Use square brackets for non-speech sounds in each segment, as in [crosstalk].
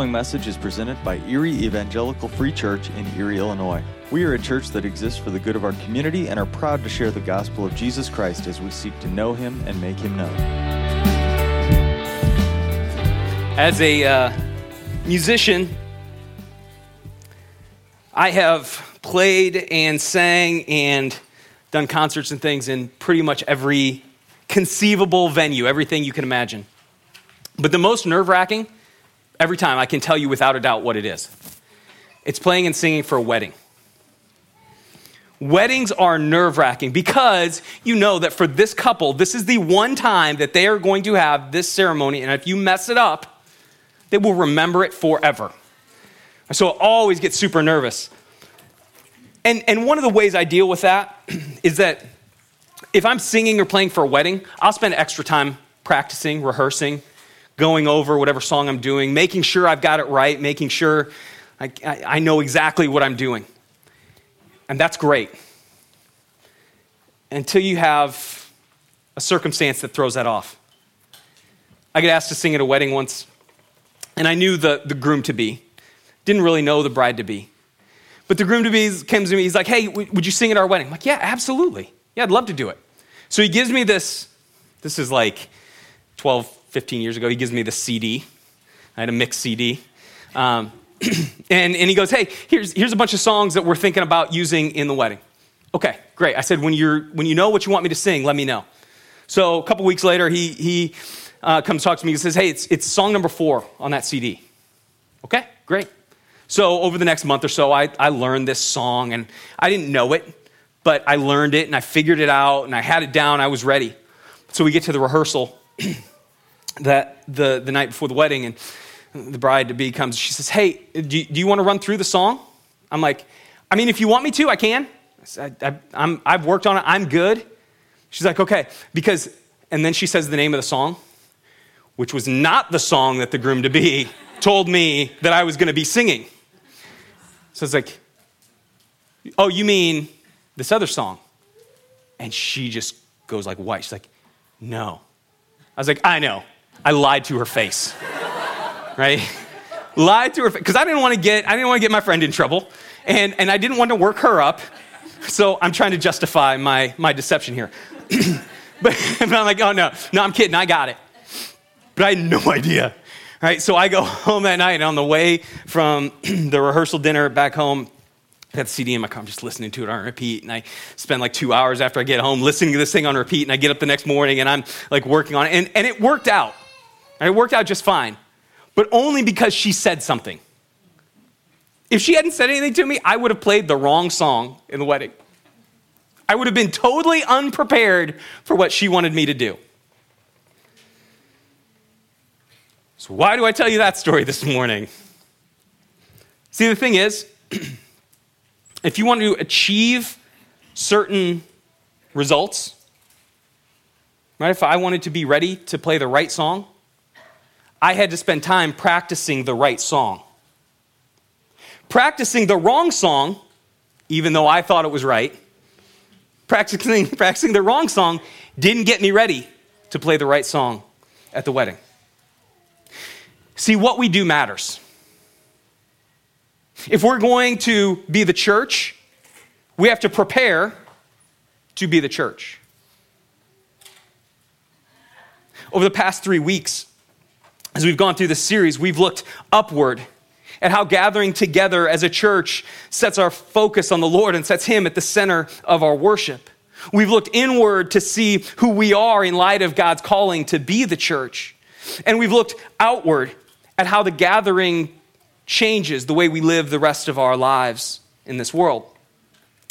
following message is presented by Erie Evangelical Free Church in Erie, Illinois. We are a church that exists for the good of our community and are proud to share the gospel of Jesus Christ as we seek to know him and make him known. As a uh, musician, I have played and sang and done concerts and things in pretty much every conceivable venue, everything you can imagine. But the most nerve wracking, every time, I can tell you without a doubt what it is. It's playing and singing for a wedding. Weddings are nerve wracking because you know that for this couple, this is the one time that they are going to have this ceremony, and if you mess it up, they will remember it forever. So I always get super nervous. And, and one of the ways I deal with that [clears throat] is that if I'm singing or playing for a wedding, I'll spend extra time practicing, rehearsing, going over whatever song I'm doing, making sure I've got it right, making sure I, I, I know exactly what I'm doing. And that's great. Until you have a circumstance that throws that off. I got asked to sing at a wedding once, and I knew the, the groom to be. Didn't really know the bride to be. But the groom to be comes to me, he's like, hey, would you sing at our wedding? I'm like, yeah, absolutely. Yeah, I'd love to do it. So he gives me this, this is like 12, 15 years ago, he gives me the CD. I had a mixed CD. Um, [clears throat] and, and he goes, hey, here's, here's a bunch of songs that we're thinking about using in the wedding. Okay, great. I said, when, you're, when you know what you want me to sing, let me know. So a couple weeks later, he, he uh, comes talk to me. He says, hey, it's, it's song number four on that CD. Okay, great. So over the next month or so, I, I learned this song, and I didn't know it, but I learned it, and I figured it out, and I had it down. I was ready. So we get to the rehearsal [clears throat] that the, the night before the wedding, and the bride to be comes. She says, Hey, do you, do you want to run through the song? I'm like, I mean, if you want me to, I can. I, I, I'm, I've worked on it, I'm good. She's like, Okay, because, and then she says the name of the song, which was not the song that the groom to be [laughs] told me that I was going to be singing. So it's like, Oh, you mean this other song? And she just goes like Why? She's like, No. I was like, I know. I lied to her face. right? lied to her face. because I didn't want to get I didn't want to get my friend in trouble. And and I didn't want to work her up. So I'm trying to justify my my deception here. [clears throat] but, [laughs] but I'm like, oh no, no, I'm kidding, I got it. But I had no idea. Right? So I go [laughs] home that night and on the way from [clears throat] the rehearsal dinner back home, I got the CD in my car, I'm just listening to it on repeat. And I spend like two hours after I get home listening to this thing on repeat. And I get up the next morning and I'm like working on it. And, and it worked out. It worked out just fine, but only because she said something. If she hadn't said anything to me, I would have played the wrong song in the wedding. I would have been totally unprepared for what she wanted me to do. So, why do I tell you that story this morning? See, the thing is, [clears throat] if you want to achieve certain results, right? If I wanted to be ready to play the right song, I had to spend time practicing the right song. Practicing the wrong song, even though I thought it was right, practicing, [laughs] practicing the wrong song didn't get me ready to play the right song at the wedding. See, what we do matters. If we're going to be the church, we have to prepare to be the church. Over the past three weeks, as we've gone through this series, we've looked upward at how gathering together as a church sets our focus on the Lord and sets Him at the center of our worship. We've looked inward to see who we are in light of God's calling to be the church. And we've looked outward at how the gathering changes the way we live the rest of our lives in this world.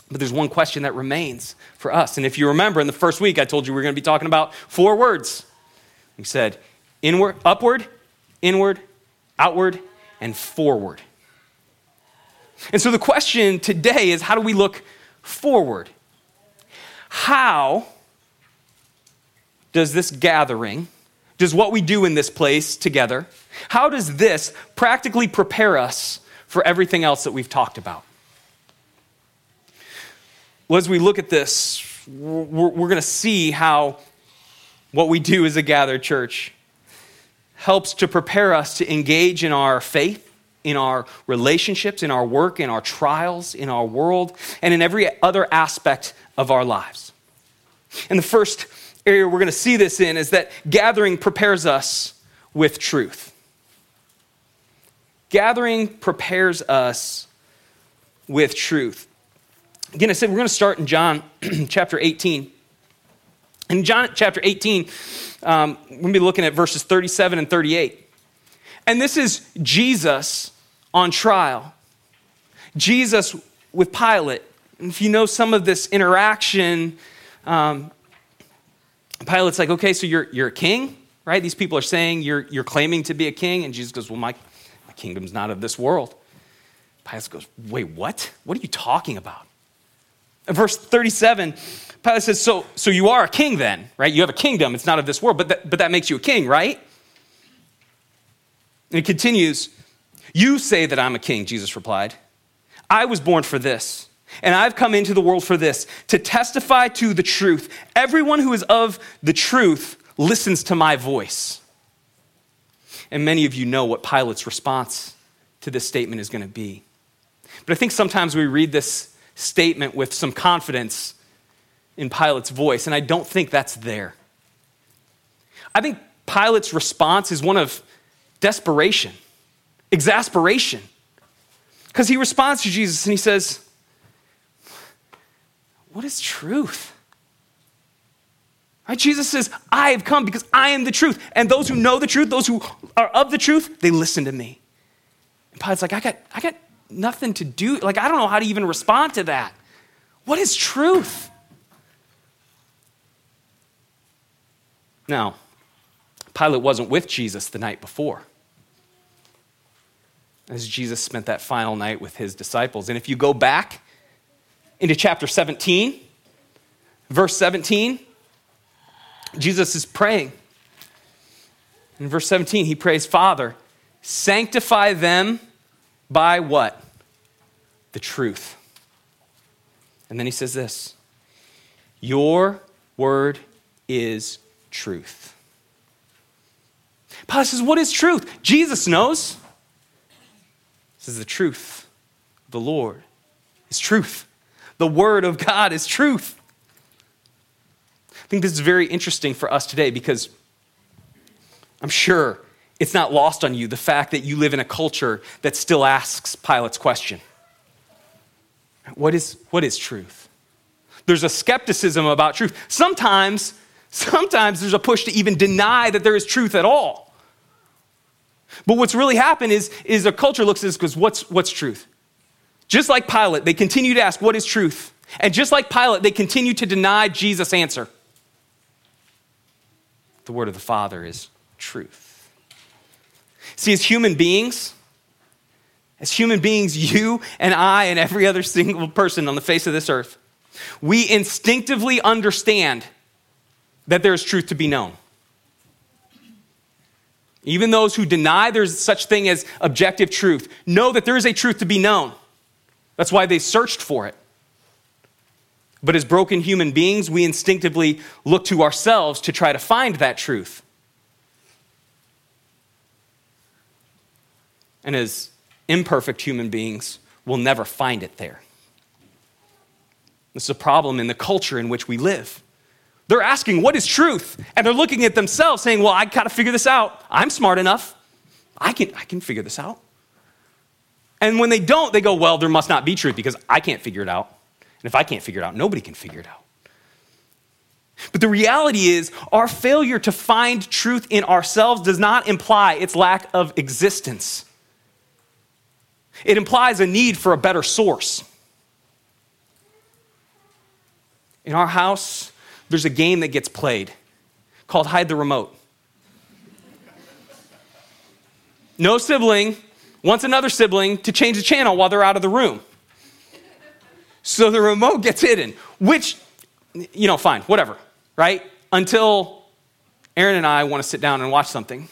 But there's one question that remains for us. And if you remember in the first week, I told you we are going to be talking about four words. We said, inward, upward, inward, outward, and forward. And so the question today is how do we look forward? How does this gathering, does what we do in this place together, how does this practically prepare us for everything else that we've talked about? Well, as we look at this, we're, we're going to see how what we do as a gathered church helps to prepare us to engage in our faith, in our relationships, in our work, in our trials, in our world, and in every other aspect of our lives. And the first area we're going to see this in is that gathering prepares us with truth. Gathering prepares us with truth. Again, I said we're going to start in John [clears throat] chapter 18. In John chapter 18, um, to be looking at verses 37 and 38. And this is Jesus on trial. Jesus with Pilate. And if you know some of this interaction, um, Pilate's like, okay, so you're, you're a king, right? These people are saying you're, you're claiming to be a king. And Jesus goes, well, my, my kingdom's not of this world. Pilate goes, wait, what? What are you talking about? Verse 37, Pilate says, so, so you are a king then, right? You have a kingdom. It's not of this world, but that, but that makes you a king, right? And it continues, You say that I'm a king, Jesus replied. I was born for this, and I've come into the world for this, to testify to the truth. Everyone who is of the truth listens to my voice. And many of you know what Pilate's response to this statement is going to be. But I think sometimes we read this statement with some confidence in Pilate's voice, and I don't think that's there. I think Pilate's response is one of desperation, exasperation, because he responds to Jesus and he says, What is truth? Right? Jesus says, I have come because I am the truth. And those who know the truth, those who are of the truth, they listen to me. And Pilate's like, I got, I got nothing to do. Like, I don't know how to even respond to that. What is truth? Now, Pilate wasn't with Jesus the night before as Jesus spent that final night with his disciples. And if you go back into chapter 17, verse 17, Jesus is praying. In verse 17, he prays, Father, sanctify them by what? The truth. And then he says this Your word is truth. Pilate says, What is truth? Jesus knows. This is the truth. The Lord is truth. The Word of God is truth. I think this is very interesting for us today because I'm sure it's not lost on you the fact that you live in a culture that still asks Pilate's question What is, what is truth? There's a skepticism about truth. Sometimes Sometimes there's a push to even deny that there is truth at all. But what's really happened is, is a culture looks at this because what's, what's truth? Just like Pilate, they continue to ask, what is truth? And just like Pilate, they continue to deny Jesus' answer. The word of the Father is truth. See, as human beings, as human beings, you and I and every other single person on the face of this earth, we instinctively understand that there is truth to be known. Even those who deny there's such thing as objective truth know that there is a truth to be known. That's why they searched for it. But as broken human beings, we instinctively look to ourselves to try to find that truth. And as imperfect human beings, we'll never find it there. This is a problem in the culture in which we live. They're asking, What is truth? And they're looking at themselves saying, Well, I got to figure this out. I'm smart enough. I can, I can figure this out. And when they don't, they go, Well, there must not be truth because I can't figure it out. And if I can't figure it out, nobody can figure it out. But the reality is, our failure to find truth in ourselves does not imply its lack of existence. It implies a need for a better source. In our house, there's a game that gets played called Hide the Remote. No sibling wants another sibling to change the channel while they're out of the room. So the remote gets hidden, which, you know, fine, whatever, right? Until Aaron and I want to sit down and watch something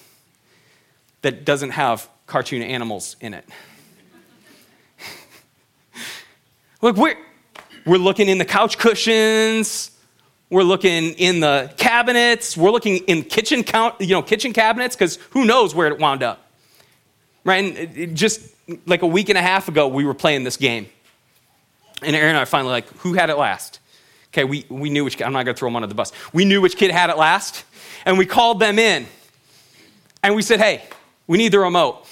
that doesn't have cartoon animals in it. [laughs] Look, we're, we're looking in the couch cushions, We're looking in the cabinets. We're looking in kitchen count, you know, kitchen cabinets because who knows where it wound up. Right? And it just like a week and a half ago, we were playing this game. And Aaron and I finally like, who had it last? Okay, we, we knew which I'm not to throw them under the bus. We knew which kid had it last. And we called them in. And we said, hey, we need the remote.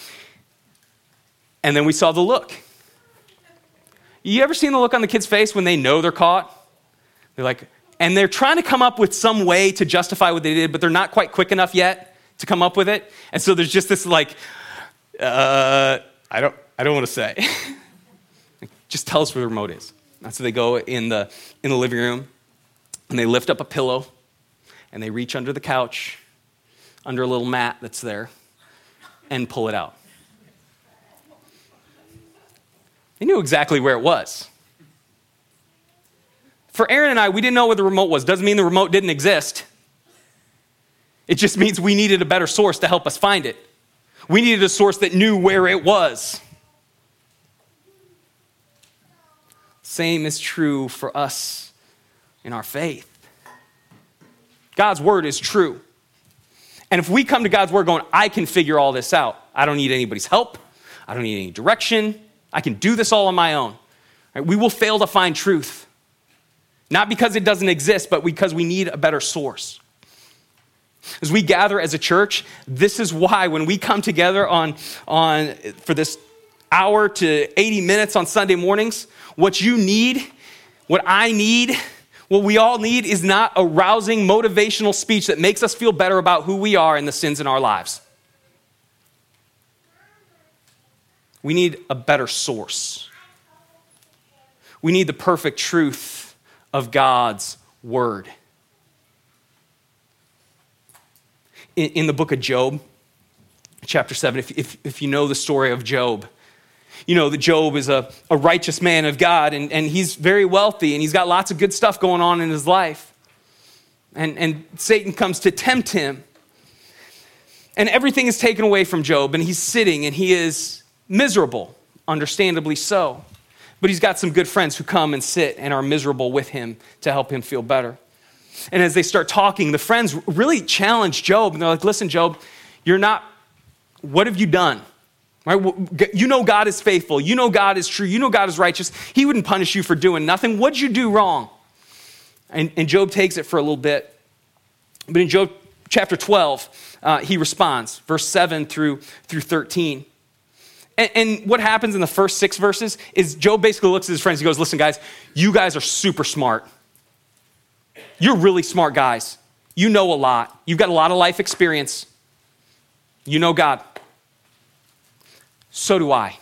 And then we saw the look. You ever seen the look on the kid's face when they know they're caught? They're like, and they're trying to come up with some way to justify what they did, but they're not quite quick enough yet to come up with it. And so there's just this like, uh, I don't, I don't want to say. [laughs] just tell us where the remote is. And so they go in the, in the living room and they lift up a pillow and they reach under the couch, under a little mat that's there, and pull it out. They knew exactly where it was. For Aaron and I, we didn't know where the remote was. Doesn't mean the remote didn't exist. It just means we needed a better source to help us find it. We needed a source that knew where it was. Same is true for us in our faith. God's word is true. And if we come to God's word going, I can figure all this out, I don't need anybody's help, I don't need any direction, I can do this all on my own, right? we will fail to find truth. Not because it doesn't exist, but because we need a better source. As we gather as a church, this is why when we come together on, on for this hour to 80 minutes on Sunday mornings, what you need, what I need, what we all need is not a rousing motivational speech that makes us feel better about who we are and the sins in our lives. We need a better source. We need the perfect truth of God's word. In, in the book of Job, chapter 7, if, if, if you know the story of Job, you know that Job is a, a righteous man of God and, and he's very wealthy and he's got lots of good stuff going on in his life. And, and Satan comes to tempt him. And everything is taken away from Job and he's sitting and he is miserable, understandably so. But he's got some good friends who come and sit and are miserable with him to help him feel better. And as they start talking, the friends really challenge Job. And they're like, listen, Job, you're not, what have you done? Right? You know God is faithful. You know God is true. You know God is righteous. He wouldn't punish you for doing nothing. What'd you do wrong? And, and Job takes it for a little bit. But in Job chapter 12, uh, he responds, verse 7 through, through 13. And, and, what happens in the first six verses is Job basically looks at his friends. He goes, Listen, guys, you guys are super smart. You're really smart guys. You know a lot. You've got a lot of life experience. You know God. So do I.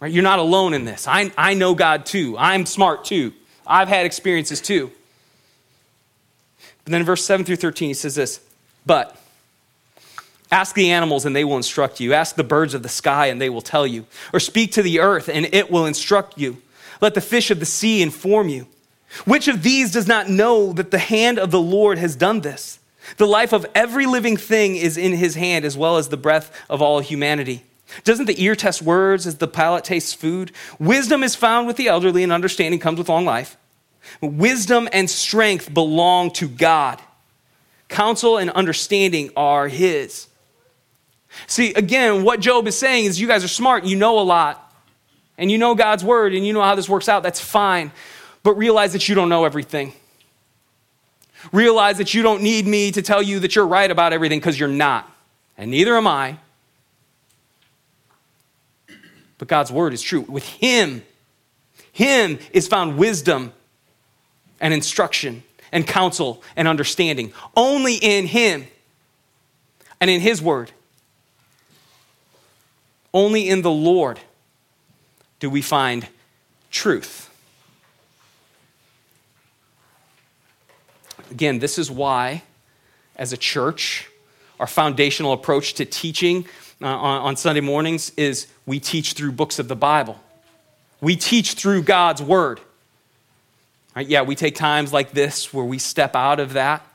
Right? You're not alone in this. I, I know God too. I'm smart too. I've had experiences too. But then verse 7 through 13, he says this But Ask the animals and they will instruct you. Ask the birds of the sky and they will tell you. Or speak to the earth and it will instruct you. Let the fish of the sea inform you. Which of these does not know that the hand of the Lord has done this? The life of every living thing is in his hand, as well as the breath of all humanity. Doesn't the ear test words as the palate tastes food? Wisdom is found with the elderly, and understanding comes with long life. Wisdom and strength belong to God. Counsel and understanding are his. See, again, what Job is saying is you guys are smart, you know a lot, and you know God's word, and you know how this works out. That's fine. But realize that you don't know everything. Realize that you don't need me to tell you that you're right about everything because you're not. And neither am I. But God's word is true. With Him, Him is found wisdom and instruction and counsel and understanding. Only in Him and in His word only in the Lord do we find truth. Again, this is why, as a church, our foundational approach to teaching uh, on, on Sunday mornings is we teach through books of the Bible. We teach through God's Word. Right? Yeah, we take times like this where we step out of that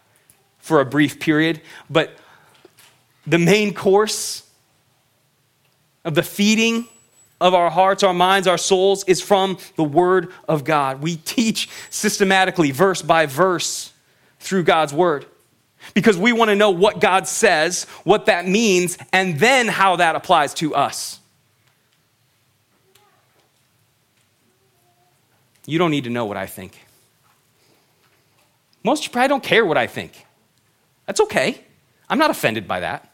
for a brief period, but the main course of the feeding of our hearts, our minds, our souls is from the Word of God. We teach systematically, verse by verse, through God's Word because we want to know what God says, what that means, and then how that applies to us. You don't need to know what I think. Most of you probably don't care what I think. That's okay. I'm not offended by that.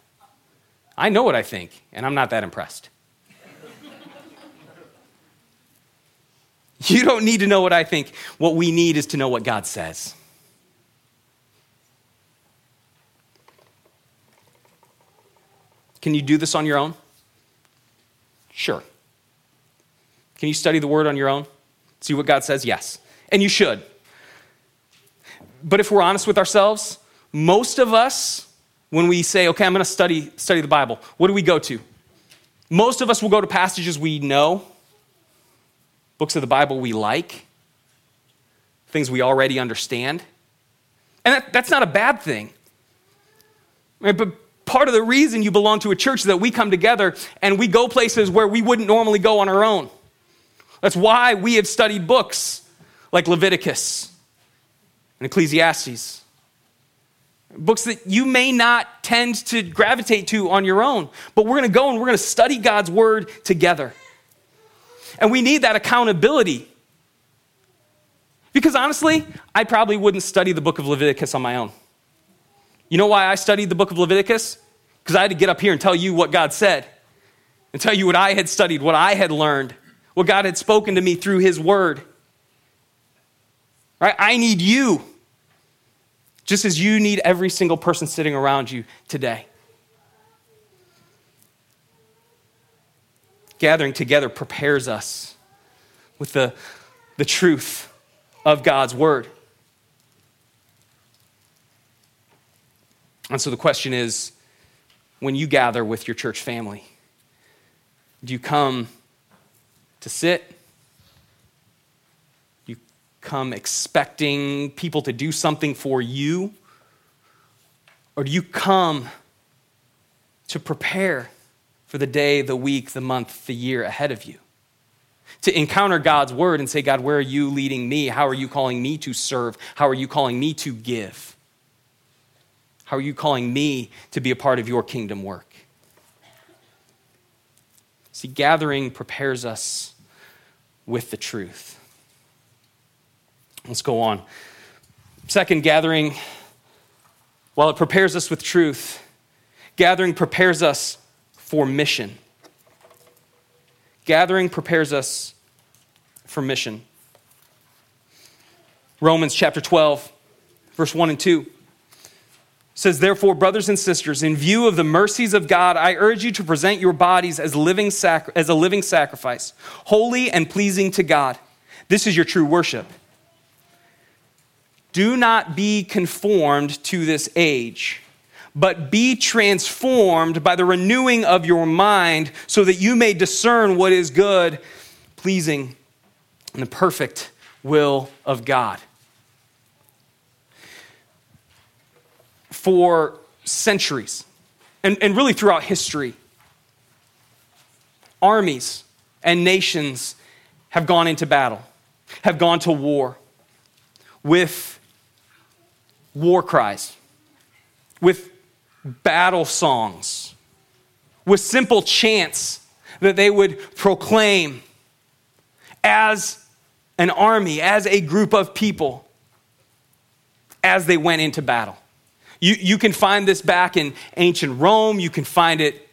I know what I think, and I'm not that impressed. you don't need to know what I think. What we need is to know what God says. Can you do this on your own? Sure. Can you study the word on your own? See what God says? Yes. And you should. But if we're honest with ourselves, most of us, when we say, okay, I'm going to study, study the Bible, what do we go to? Most of us will go to passages we know, books of the Bible we like, things we already understand. And that, that's not a bad thing. Right? But part of the reason you belong to a church is that we come together and we go places where we wouldn't normally go on our own. That's why we have studied books like Leviticus and Ecclesiastes. Books that you may not tend to gravitate to on your own, but we're going to go and we're going to study God's word together. And we need that accountability. Because honestly, I probably wouldn't study the book of Leviticus on my own. You know why I studied the book of Leviticus? Because I had to get up here and tell you what God said, and tell you what I had studied, what I had learned, what God had spoken to me through His Word. Right? I need you, just as you need every single person sitting around you today. Gathering together prepares us with the, the truth of God's Word. And so the question is when you gather with your church family, do you come to sit? Come expecting people to do something for you? Or do you come to prepare for the day, the week, the month, the year ahead of you? To encounter God's word and say, God, where are you leading me? How are you calling me to serve? How are you calling me to give? How are you calling me to be a part of your kingdom work? See, gathering prepares us with the truth. Let's go on. Second, gathering, while it prepares us with truth, gathering prepares us for mission. Gathering prepares us for mission. Romans chapter 12, verse 1 and 2 says, Therefore, brothers and sisters, in view of the mercies of God, I urge you to present your bodies as, living sac- as a living sacrifice, holy and pleasing to God. This is your true worship. Do not be conformed to this age, but be transformed by the renewing of your mind, so that you may discern what is good, pleasing, and the perfect will of God. for centuries and, and really throughout history. Armies and nations have gone into battle, have gone to war with war cries, with battle songs, with simple chants that they would proclaim as an army, as a group of people, as they went into battle. You, you can find this back in ancient Rome. You can find it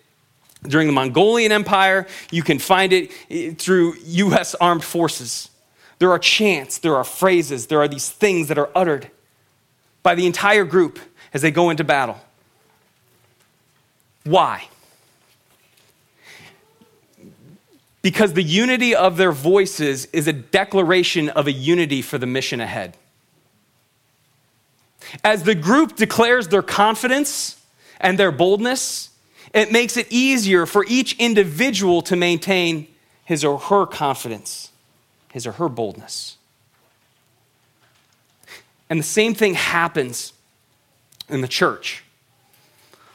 during the Mongolian Empire. You can find it eh, through U.S. armed forces. There are chants, there are phrases, there are these things that are uttered by the entire group as they go into battle. Why? Because the unity of their voices is a declaration of a unity for the mission ahead. As the group declares their confidence and their boldness, it makes it easier for each individual to maintain his or her confidence, his or her boldness. And the same thing happens in the church.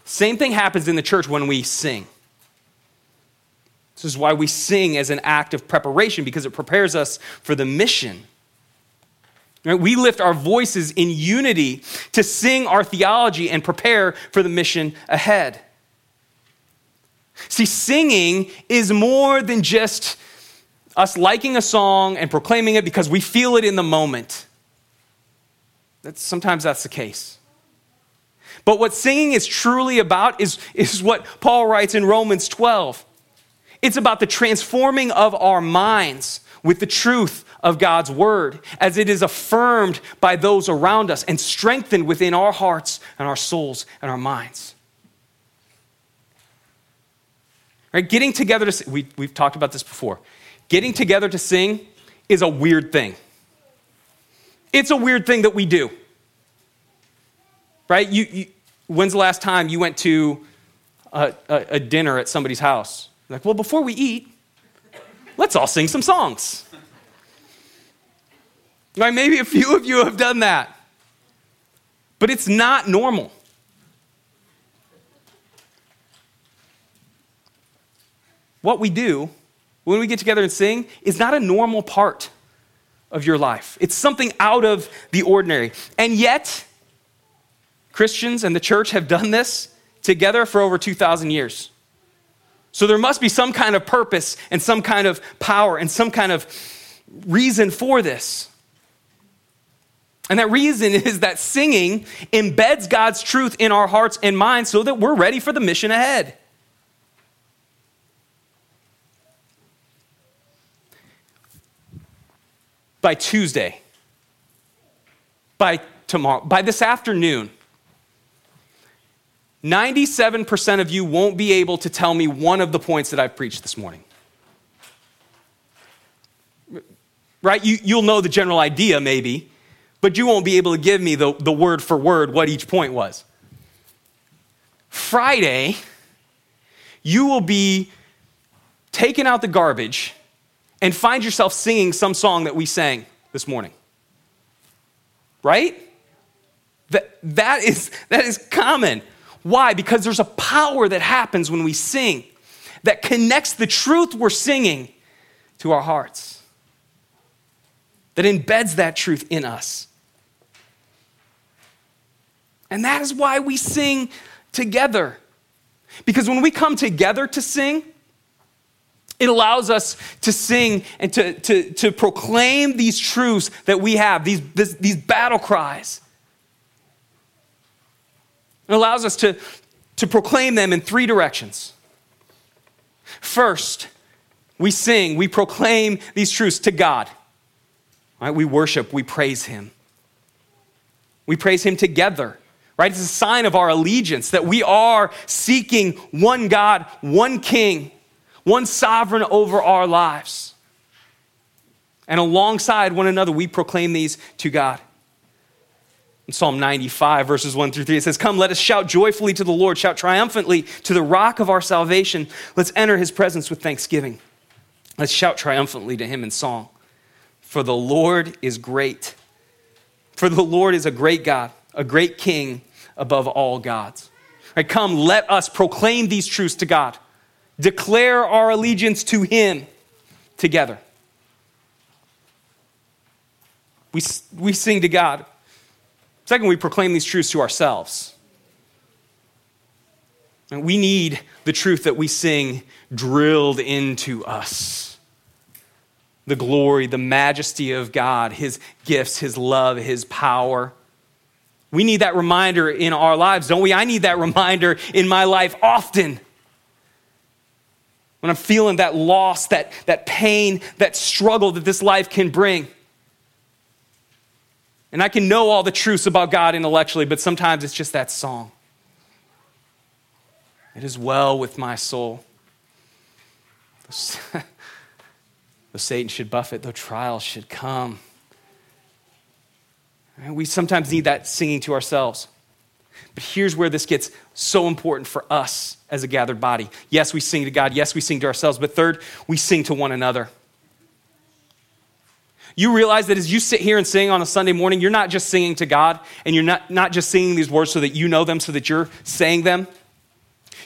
Same thing happens in the church when we sing. This is why we sing as an act of preparation, because it prepares us for the mission. Right? We lift our voices in unity to sing our theology and prepare for the mission ahead. See, singing is more than just us liking a song and proclaiming it because we feel it in the moment. That's, sometimes that's the case. But what singing is truly about is, is what Paul writes in Romans 12. It's about the transforming of our minds with the truth of God's word as it is affirmed by those around us and strengthened within our hearts and our souls and our minds. Right? Getting together to we, we've talked about this before. Getting together to sing is a weird thing. It's a weird thing that we do. Right? You, you when's the last time you went to a, a, a dinner at somebody's house? Like, well, before we eat, let's all sing some songs. Right? Maybe a few of you have done that. But it's not normal. What we do when we get together and sing is not a normal part of your life. It's something out of the ordinary. And yet, Christians and the church have done this together for over 2,000 years. So there must be some kind of purpose and some kind of power and some kind of reason for this. And that reason [laughs] is that singing embeds God's truth in our hearts and minds so that we're ready for the mission ahead. By Tuesday, by tomorrow, by this afternoon, 97% of you won't be able to tell me one of the points that I've preached this morning. Right? You, you'll know the general idea, maybe, but you won't be able to give me the, the word for word what each point was. Friday, you will be taking out the garbage and find yourself singing some song that we sang this morning. Right? That, that, is, that is common. Why? Because there's a power that happens when we sing that connects the truth we're singing to our hearts, that embeds that truth in us. And that is why we sing together. Because when we come together to sing, it allows us to sing and to, to, to proclaim these truths that we have, these, this, these battle cries it allows us to, to proclaim them in three directions. First, we sing, we proclaim these truths to God. Right? We worship, we praise Him. We praise Him together. Right? It's a sign of our allegiance that we are seeking one God, one King, one sovereign over our lives. And alongside one another, we proclaim these to God. In Psalm 95, verses 1 through 3, it says, Come, let us shout joyfully to the Lord, shout triumphantly to the rock of our salvation. Let's enter his presence with thanksgiving. Let's shout triumphantly to him in song. For the Lord is great. For the Lord is a great God, a great king above all gods. Right, come, let us proclaim these truths to God, declare our allegiance to him together. We, we sing to God. Second, we proclaim these truths to ourselves. And we need the truth that we sing drilled into us the glory, the majesty of God, His gifts, His love, His power. We need that reminder in our lives, don't we? I need that reminder in my life often. When I'm feeling that loss, that, that pain, that struggle that this life can bring. And I can know all the truths about God intellectually, but sometimes it's just that song. It is well with my soul. [laughs] though Satan should buffet, though trials should come. We sometimes need that singing to ourselves. But here's where this gets so important for us as a gathered body. Yes, we sing to God. Yes, we sing to ourselves. But third, we sing to one another. You realize that as you sit here and sing on a Sunday morning, you're not just singing to God and you're not, not just singing these words so that you know them, so that you're saying them.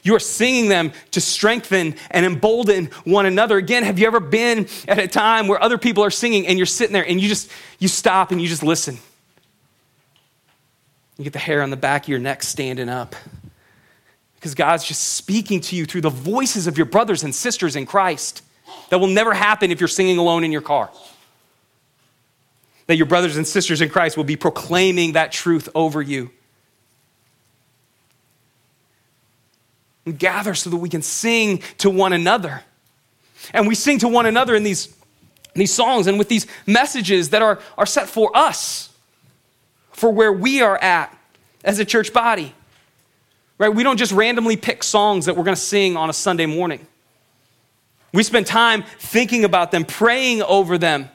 You are singing them to strengthen and embolden one another. Again, have you ever been at a time where other people are singing and you're sitting there and you just you stop and you just listen? You get the hair on the back of your neck standing up. Because God's just speaking to you through the voices of your brothers and sisters in Christ. That will never happen if you're singing alone in your car. That your brothers and sisters in Christ will be proclaiming that truth over you. And gather so that we can sing to one another. And we sing to one another in these, these songs and with these messages that are, are set for us, for where we are at as a church body. Right? We don't just randomly pick songs that we're going to sing on a Sunday morning. We spend time thinking about them, praying over them,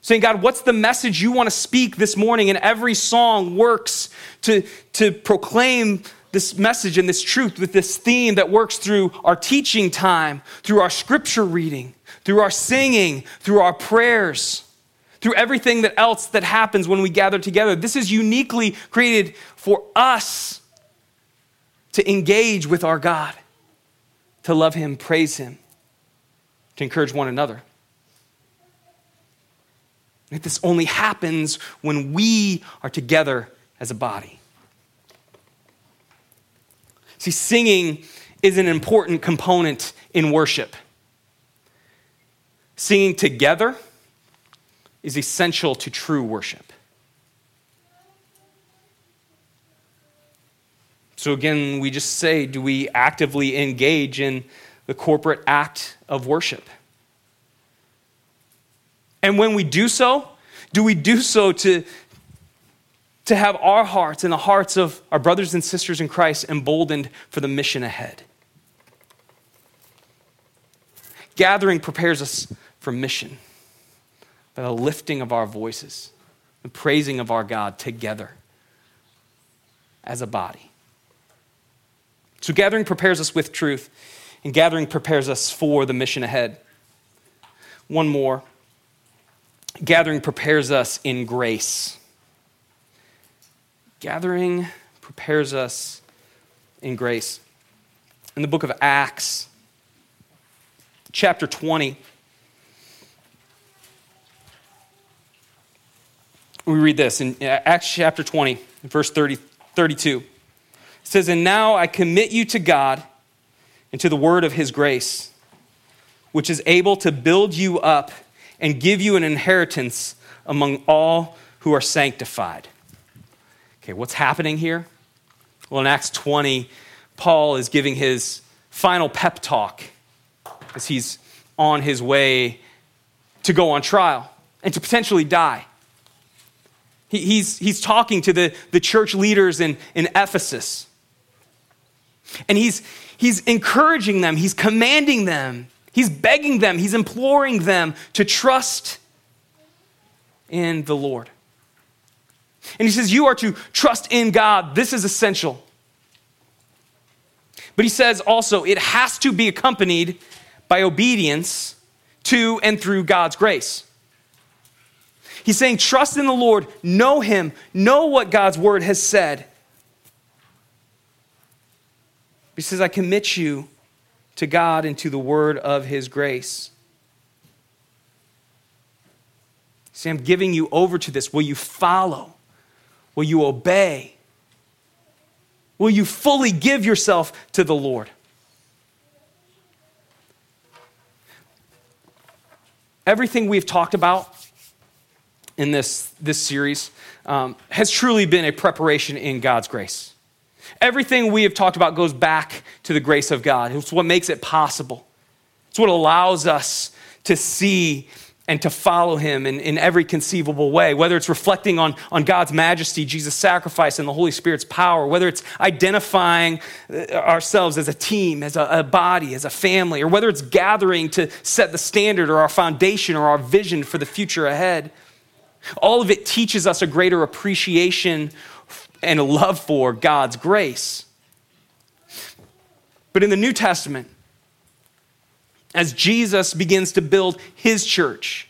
saying, God, what's the message you want to speak this morning? And every song works to, to proclaim this message and this truth with this theme that works through our teaching time, through our scripture reading, through our singing, through our prayers, through everything that else that happens when we gather together. This is uniquely created for us to engage with our God, to love Him, praise Him, to encourage one another. This only happens when we are together as a body. See, singing is an important component in worship. Singing together is essential to true worship. So, again, we just say, do we actively engage in the corporate act of worship? And when we do so, do we do so to, to have our hearts and the hearts of our brothers and sisters in Christ emboldened for the mission ahead? Gathering prepares us for mission by the lifting of our voices, the praising of our God together as a body. So, gathering prepares us with truth, and gathering prepares us for the mission ahead. One more gathering prepares us in grace. Gathering prepares us in grace. In the book of Acts, chapter 20, we read this in Acts chapter 20, verse 30, 32 says, And now I commit you to God and to the word of his grace, which is able to build you up and give you an inheritance among all who are sanctified. Okay, what's happening here? Well, in Acts 20, Paul is giving his final pep talk as he's on his way to go on trial and to potentially die. he's, he's talking to the, the church leaders in, in Ephesus. And he's, he's encouraging them, he's commanding them, he's begging them, he's imploring them to trust in the Lord. And he says, You are to trust in God. This is essential. But he says also, it has to be accompanied by obedience to and through God's grace. He's saying, Trust in the Lord, know Him, know what God's word has said, he says, I commit you to God and to the word of his grace. See, I'm giving you over to this. Will you follow? Will you obey? Will you fully give yourself to the Lord? Everything we've talked about in this, this series um, has truly been a preparation in God's grace. Everything we have talked about goes back to the grace of God. It's what makes it possible. It's what allows us to see and to follow him in, in every conceivable way, whether it's reflecting on, on God's majesty, Jesus' sacrifice, and the Holy Spirit's power, whether it's identifying uh, ourselves as a team, as a, a body, as a family, or whether it's gathering to set the standard or our foundation or our vision for the future ahead. All of it teaches us a greater appreciation and a love for God's grace. But in the New Testament, as Jesus begins to build his church,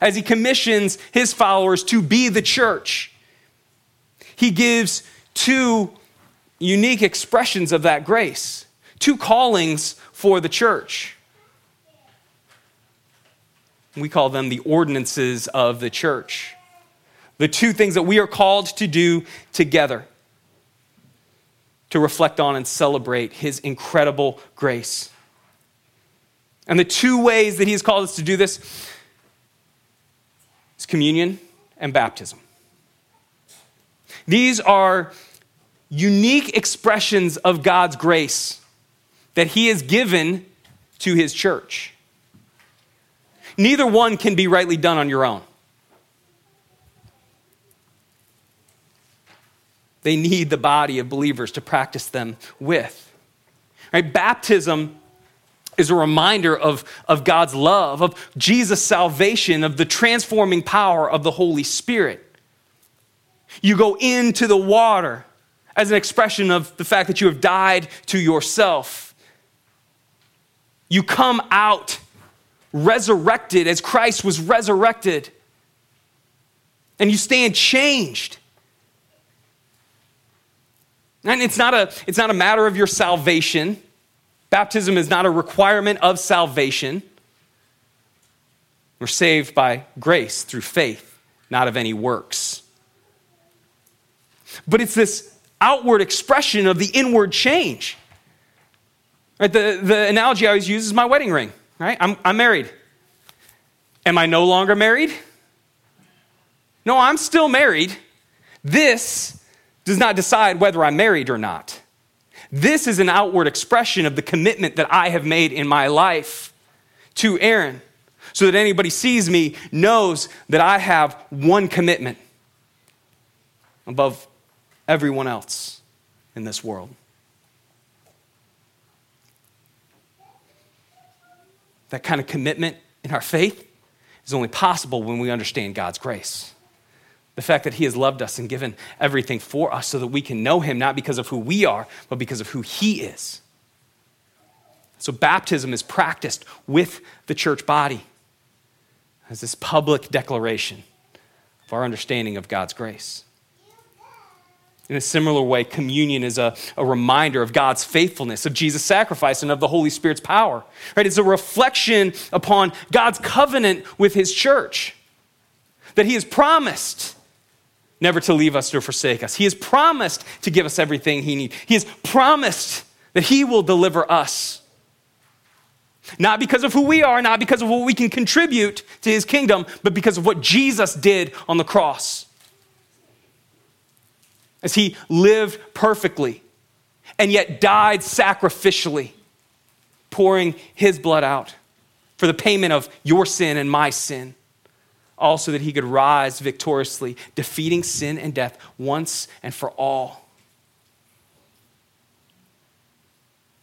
as he commissions his followers to be the church, he gives two unique expressions of that grace, two callings for the church. We call them the ordinances of the church. The two things that we are called to do together to reflect on and celebrate his incredible grace. And the two ways that he has called us to do this is communion and baptism. These are unique expressions of God's grace that he has given to his church. Neither one can be rightly done on your own. They need the body of believers to practice them with. Right? Baptism is a reminder of, of God's love, of Jesus' salvation, of the transforming power of the Holy Spirit. You go into the water as an expression of the fact that you have died to yourself. You come out resurrected as Christ was resurrected, and you stand changed. And it's not a, it's not a matter of your salvation. Baptism is not a requirement of salvation. We're saved by grace through faith, not of any works. But it's this outward expression of the inward change. Right? The, the analogy I always use is my wedding ring. Right? I'm, I'm married. Am I no longer married? No, I'm still married. This does not decide whether I'm married or not. This is an outward expression of the commitment that I have made in my life to Erin, so that anybody sees me knows that I have one commitment above everyone else in this world. That kind of commitment in our faith is only possible when we understand God's grace. The fact that He has loved us and given everything for us so that we can know Him, not because of who we are, but because of who He is. So, baptism is practiced with the church body as this public declaration of our understanding of God's grace. In a similar way, communion is a, a reminder of God's faithfulness, of Jesus' sacrifice, and of the Holy Spirit's power. Right? It's a reflection upon God's covenant with His church that He has promised never to leave us nor forsake us. He has promised to give us everything He needs. He has promised that He will deliver us. Not because of who we are, not because of what we can contribute to His kingdom, but because of what Jesus did on the cross as he lived perfectly and yet died sacrificially, pouring his blood out for the payment of your sin and my sin. Also, that he could rise victoriously, defeating sin and death once and for all.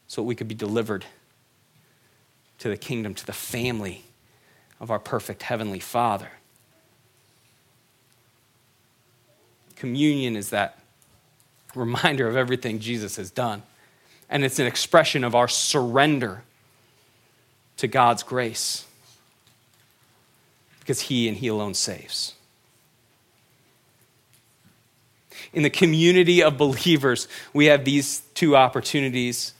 So that we could be delivered to the kingdom, to the family of our perfect heavenly Father. Communion is that reminder of everything Jesus has done. And it's an expression of our surrender to God's grace because He and He alone saves. In the community of believers, we have these two opportunities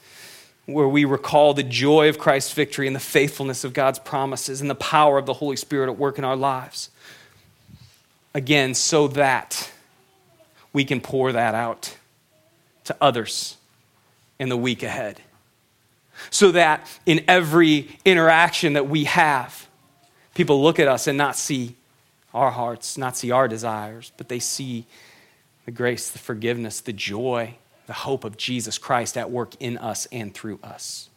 where we recall the joy of Christ's victory and the faithfulness of God's promises and the power of the Holy Spirit at work in our lives. Again, so that we can pour that out to others in the week ahead. So that in every interaction that we have, people look at us and not see our hearts, not see our desires, but they see the grace, the forgiveness, the joy, the hope of Jesus Christ at work in us and through us.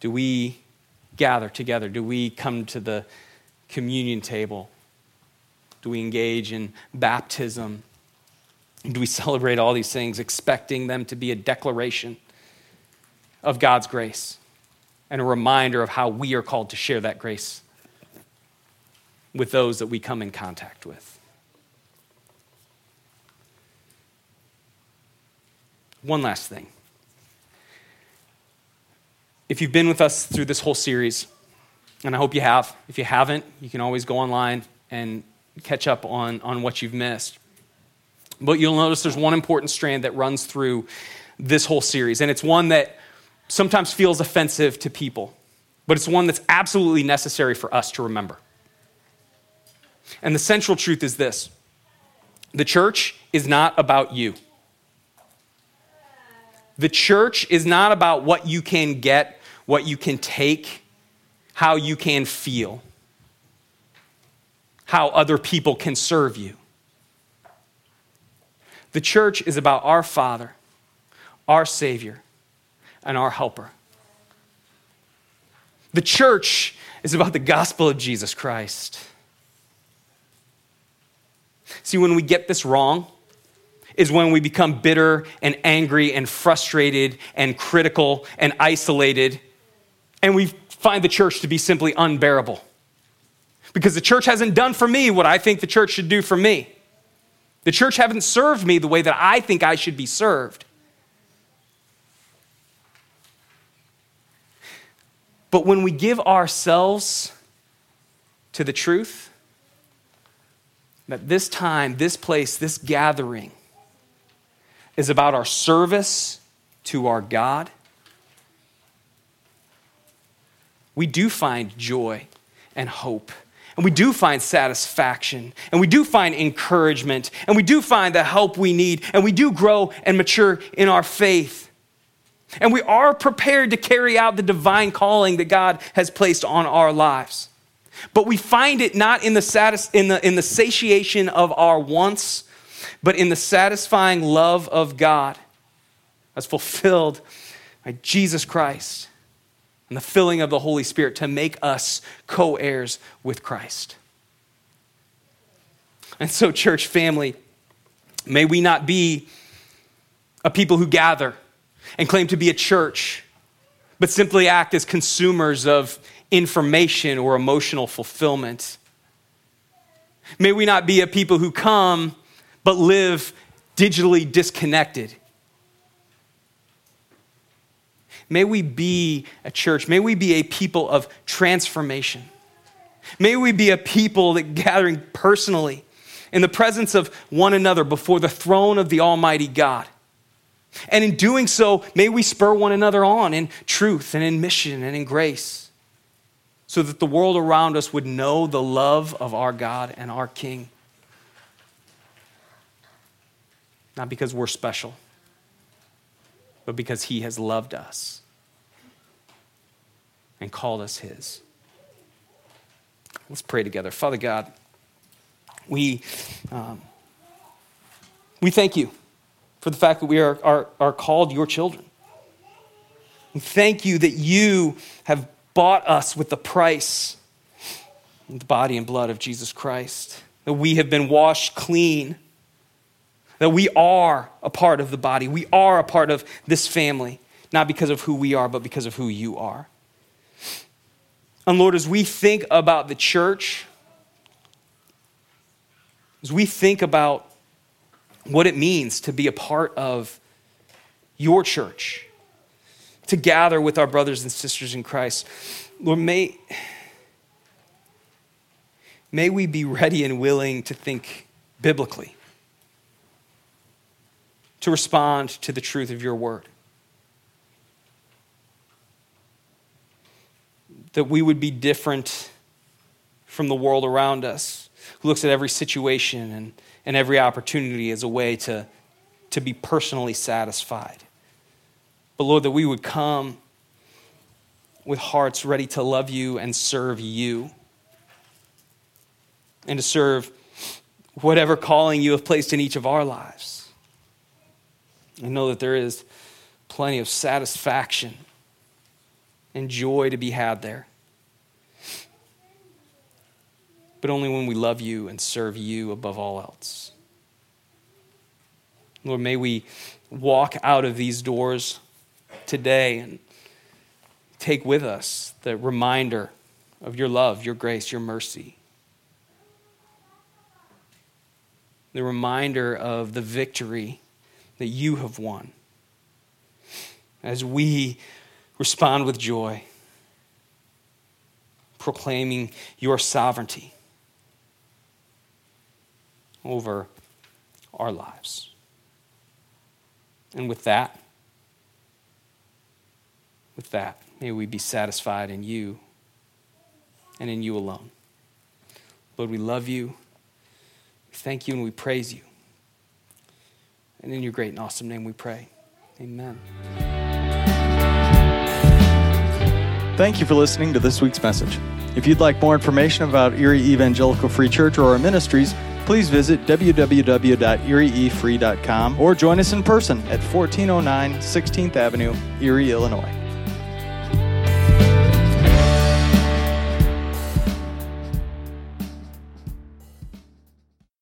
Do we gather together? Do we come to the communion table do we engage in baptism? Do we [laughs] celebrate all these things, expecting them to be a declaration of God's grace and a reminder of how we are called to share that grace with those that we come in contact with? One last thing. If you've been with us through this whole series, and I hope you have, if you haven't, you can always go online and catch up on, on what you've missed. But you'll notice there's one important strand that runs through this whole series, and it's one that sometimes feels offensive to people, but it's one that's absolutely necessary for us to remember. And the central truth is this the church is not about you. The church is not about what you can get, what you can take, how you can feel, how other people can serve you. The church is about our Father, our Savior, and our Helper. The church is about the gospel of Jesus Christ. See, when we get this wrong, is when we become bitter and angry and frustrated and critical and isolated, and we find the church to be simply unbearable. Because the church hasn't done for me what I think the church should do for me. The church hasn't served me the way that I think I should be served. But when we give ourselves to the truth, that this time, this place, this gathering is about our service to our God, we do find joy and hope. And we do find satisfaction, and we do find encouragement, and we do find the help we need, and we do grow and mature in our faith. And we are prepared to carry out the divine calling that God has placed on our lives. But we find it not in the, satis- in the, in the satiation of our wants, but in the satisfying love of God as fulfilled by Jesus Christ and the filling of the Holy Spirit to make us co heirs with Christ. And so, church family, may we not be a people who gather and claim to be a church, but simply act as consumers of information or emotional fulfillment. May we not be a people who come but live digitally disconnected. May we be a church. May we be a people of transformation. May we be a people that gathering personally in the presence of one another before the throne of the Almighty God. And in doing so, may we spur one another on in truth and in mission and in grace, so that the world around us would know the love of our God and our King. Not because we're special, but because He has loved us and called us His. Let's pray together. Father God, we, um, we thank you for the fact that we are, are, are called your children. And thank you that you have bought us with the price, the body and blood of Jesus Christ, that we have been washed clean, that we are a part of the body, we are a part of this family, not because of who we are, but because of who you are. And Lord, as we think about the church, as we think about what it means to be a part of your church, to gather with our brothers and sisters in Christ. Lord, may, may we be ready and willing to think biblically, to respond to the truth of your word. That we would be different from the world around us, who looks at every situation and and every opportunity as a way to, to be personally satisfied. But Lord, that we would come with hearts ready to love you and serve you, and to serve whatever calling you have placed in each of our lives. I know that there is plenty of satisfaction and joy to be had there. But only when we love you and serve you above all else. Lord, may we walk out of these doors today and take with us the reminder of your love, your grace, your mercy. The reminder of the victory that you have won. As we respond with joy, proclaiming your sovereignty over our lives. And with that, with that, may we be satisfied in you and in you alone. Lord, we love you. We thank you and we praise you. And in your great and awesome name we pray. Amen. Thank you for listening to this week's message. If you'd like more information about Erie Evangelical Free Church or our ministries, please visit www.erieefree.com or join us in person at 1409 16th Avenue, Erie, Illinois.